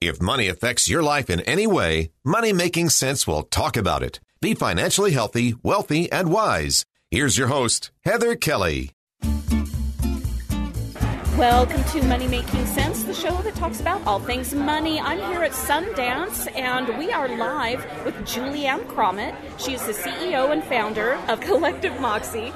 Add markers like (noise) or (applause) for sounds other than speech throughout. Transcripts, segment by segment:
If money affects your life in any way, Money Making Sense will talk about it. Be financially healthy, wealthy, and wise. Here's your host, Heather Kelly. Welcome to Money Making Sense, the show that talks about all things money. I'm here at Sundance, and we are live with Julie Ann Crommett. She is the CEO and founder of (laughs) Collective Moxie.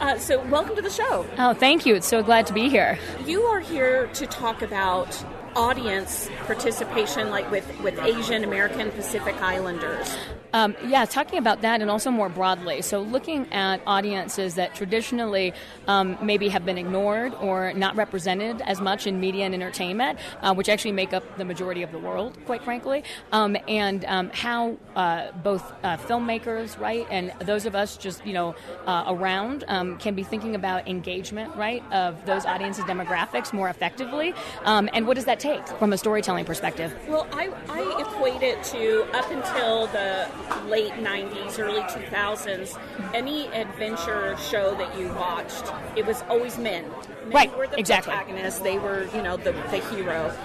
Uh, so, welcome to the show. Oh, thank you. It's so glad to be here. You are here to talk about audience participation, like with, with Asian American Pacific Islanders. Um, yeah, talking about that and also more broadly. So, looking at audiences that traditionally um, maybe have been ignored or not represented as much in media and entertainment, uh, which actually make up the majority of the world, quite frankly, um, and um, how uh, both uh, filmmakers, right, and those of us just, you know, uh, around um, can be thinking about engagement, right, of those audiences' demographics more effectively. Um, and what does that take from a storytelling perspective? Well, I, I equate it to up until the late 90s, early 2000s, any adventure show that you watched, it was always men. Men right, were the exactly. protagonists. They were, you know, the, the hero.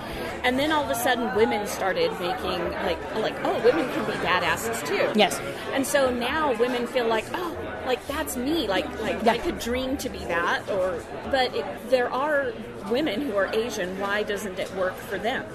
And then all of a sudden, women started making, like, like, oh, women can be badasses too. Yes. And so now women feel like, oh, like that's me. Like, like Yeah. I could dream to be that. Or, but it, there are women who are Asian. Why doesn't it work for them?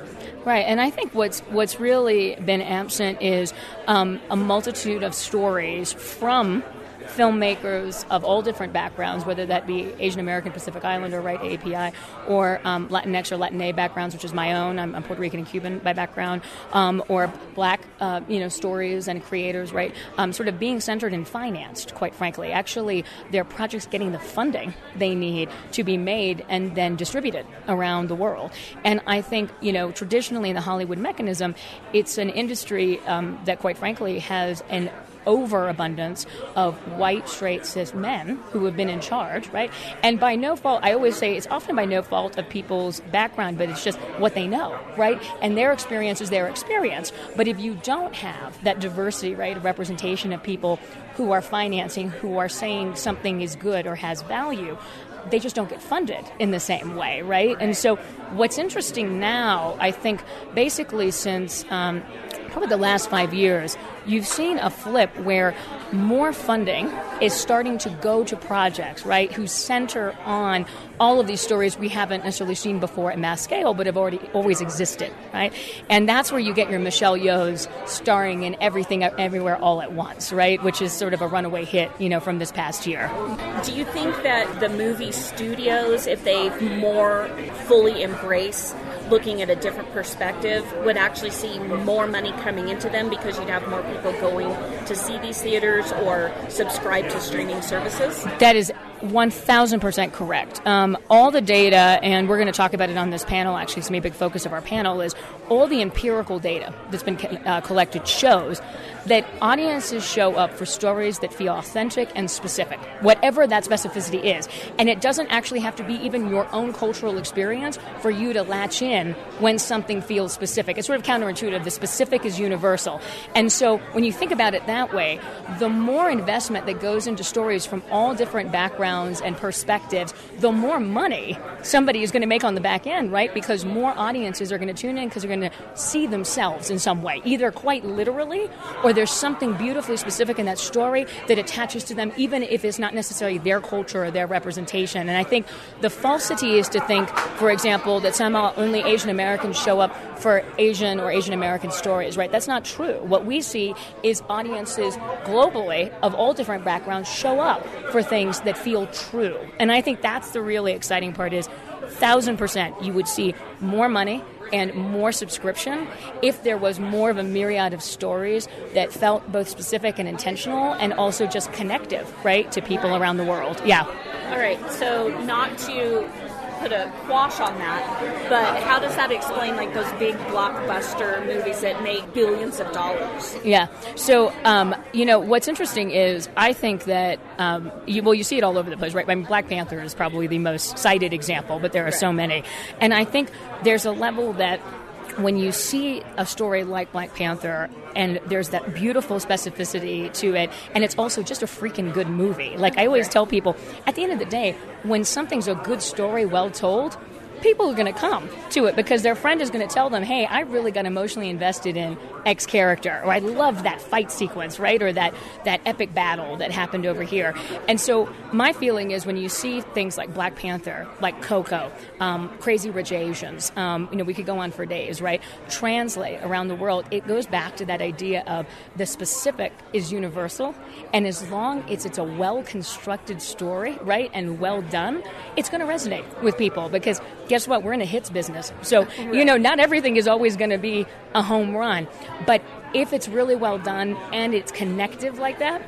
Right, and I think what's what's really been absent is um, a multitude of stories from filmmakers of all different backgrounds, whether that be Asian American, Pacific Islander, right, API, or um, Latinx or Latin A backgrounds, which is my own. I'm, I'm Puerto Rican and Cuban by background, um, or Black, uh, you know, stories and creators, right, um, sort of being centered and financed. Quite frankly, actually, their projects getting the funding they need to be made and then distributed around the world. And I think, you know, traditionally in the Hollywood mechanism, it's an industry um, that, quite frankly, has an overabundance of white, straight, cis men who have been in charge, right? And by no fault, I always say it's often by no fault of people's background, but it's just what they know, right? And their experience is their experience. But if you don't have that diversity, right, of representation of people who are financing, who are saying something is good or has value, they just don't get funded in the same way, right? And so, what's interesting now, I think, basically since um, probably the last five years, you've seen a flip where more funding is starting to go to projects, right, who center on all of these stories we haven't necessarily seen before at mass scale, but have already always existed, right? And that's where you get your Michelle Yeohs starring in everything, everywhere, all at once, right? Which is sort of a runaway hit, you know, from this past year. Do you think that the movie studios, if they more fully embrace looking at a different perspective, would actually see more money coming into them because you'd have more people going to see these theaters or subscribe to streaming services? That is 1000% correct. Um, all the data, and we're going to talk about it on this panel actually, it's going to be a big focus of our panel, is all the empirical data that's been uh, collected shows that audiences show up for stories that feel authentic and specific, whatever that specificity is. And it doesn't actually have to be even your own cultural experience for you to latch in when something feels specific. It's sort of counterintuitive. The specific is universal. And so when you think about it that way, the more investment that goes into stories from all different backgrounds and perspectives, the more money somebody is going to make on the back end, right? Because more audiences are going to tune in because they're going to see themselves in some way, either quite literally or there's something beautifully specific in that story that attaches to them, even if it's not necessarily their culture or their representation. And I think the falsity is to think, for example, that somehow only Asian Americans show up for Asian or Asian American stories, right? That's not true. What we see is audiences globally of all different backgrounds show up for things that feel true. And I think that's the really exciting part is thousand percent you would see more money and more subscription if there was more of a myriad of stories that felt both specific and intentional and also just connective, right, to people around the world. Yeah. All right, so not to put a quash on that, but how does that explain like those big blockbuster movies that make billions of dollars? Yeah. So, um, you know, what's interesting is I think that, um, you, well, you see it all over the place, right? I mean, Black Panther is probably the most cited example, but there are so many. And I think there's a level that when you see a story like Black Panther and there's that beautiful specificity to it, and it's also just a freaking good movie. Like I always tell people, at the end of the day, when something's a good story, well told, people are going to come to it because their friend is going to tell them, hey, I really got emotionally invested in X character, or I loved that fight sequence, right? Or that, that epic battle that happened over here. And so my feeling is when you see things like Black Panther, like Coco, um, Crazy Rich Asians, um, you know, we could go on for days, right? Translate around the world, it goes back to that idea of the specific is universal, and as long as it's a well constructed story, right, and well done, it's going to resonate with people because guess what? We're in a hits business. So, you know, not everything is always going to be a home run. But if it's really well done and it's connective like that,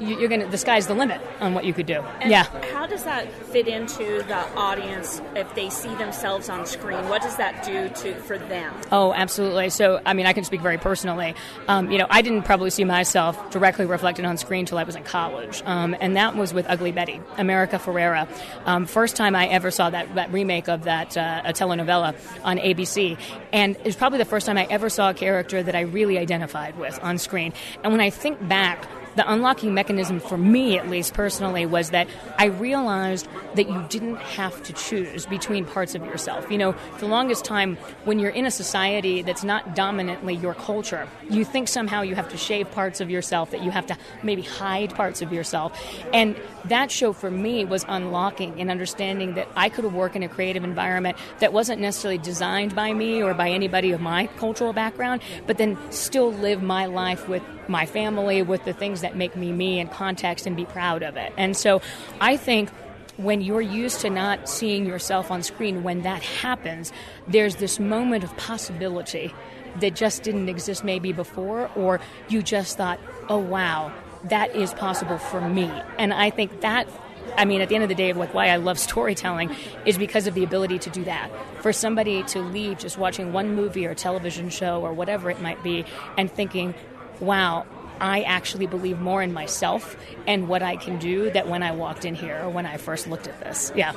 you're gonna the sky's the limit on what you could do. And yeah. How does that fit into the audience if they see themselves on screen? What does that do to for them? Oh, absolutely. So, I mean, I can speak very personally. Um, you know, I didn't probably see myself directly reflected on screen until I was in college, um, and that was with Ugly Betty, America Ferrera. Um, first time I ever saw that, that remake of that uh, telenovela on ABC, and it was probably the first time I ever saw a character that I really identified with on screen. And when I think back the unlocking mechanism for me, at least personally, was that I realized that you didn't have to choose between parts of yourself. You know, for the longest time, when you're in a society that's not dominantly your culture, you think somehow you have to shave parts of yourself, that you have to maybe hide parts of yourself. And that show for me was unlocking and understanding that I could work in a creative environment that wasn't necessarily designed by me or by anybody of my cultural background, but then still live my life with my family, with the things that make me me in context and be proud of it. And so I think when you're used to not seeing yourself on screen, when that happens, there's this moment of possibility that just didn't exist maybe before, or you just thought, oh wow, that is possible for me. And I think that I mean, at the end of the day, like why I love (laughs) storytelling is because of the ability to do that. For somebody to leave just watching one movie or television show or whatever it might be, and thinking, wow, I actually believe more in myself and what I can do that when I walked in here or when I first looked at this. Yeah.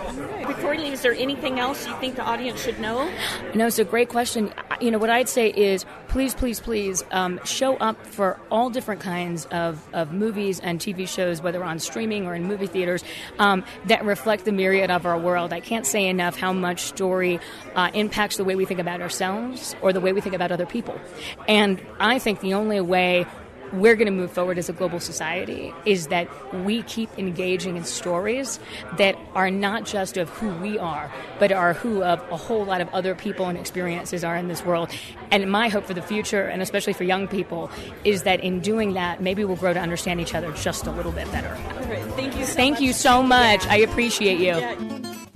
Before you is there anything else you think the audience should know? No, it's a great question. You know, what I'd say is please, please, please um, show up for all different kinds of, of movies and TV shows, whether on streaming or in movie theaters, um, that reflect the myriad of our world. I can't say enough how much story uh, impacts the way we think about ourselves or the way we think about other people. And I think the only way we're going to move forward as a global society is that we keep engaging in stories that are not just of who we are, but are who of a whole lot of other people and experiences are in this world. And my hope for the future, and especially for young people, is that in doing that, maybe we'll grow to understand each other just a little bit better. Thank you so Thank much. you so much. I appreciate you. Yeah.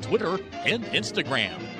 Twitter, and Instagram.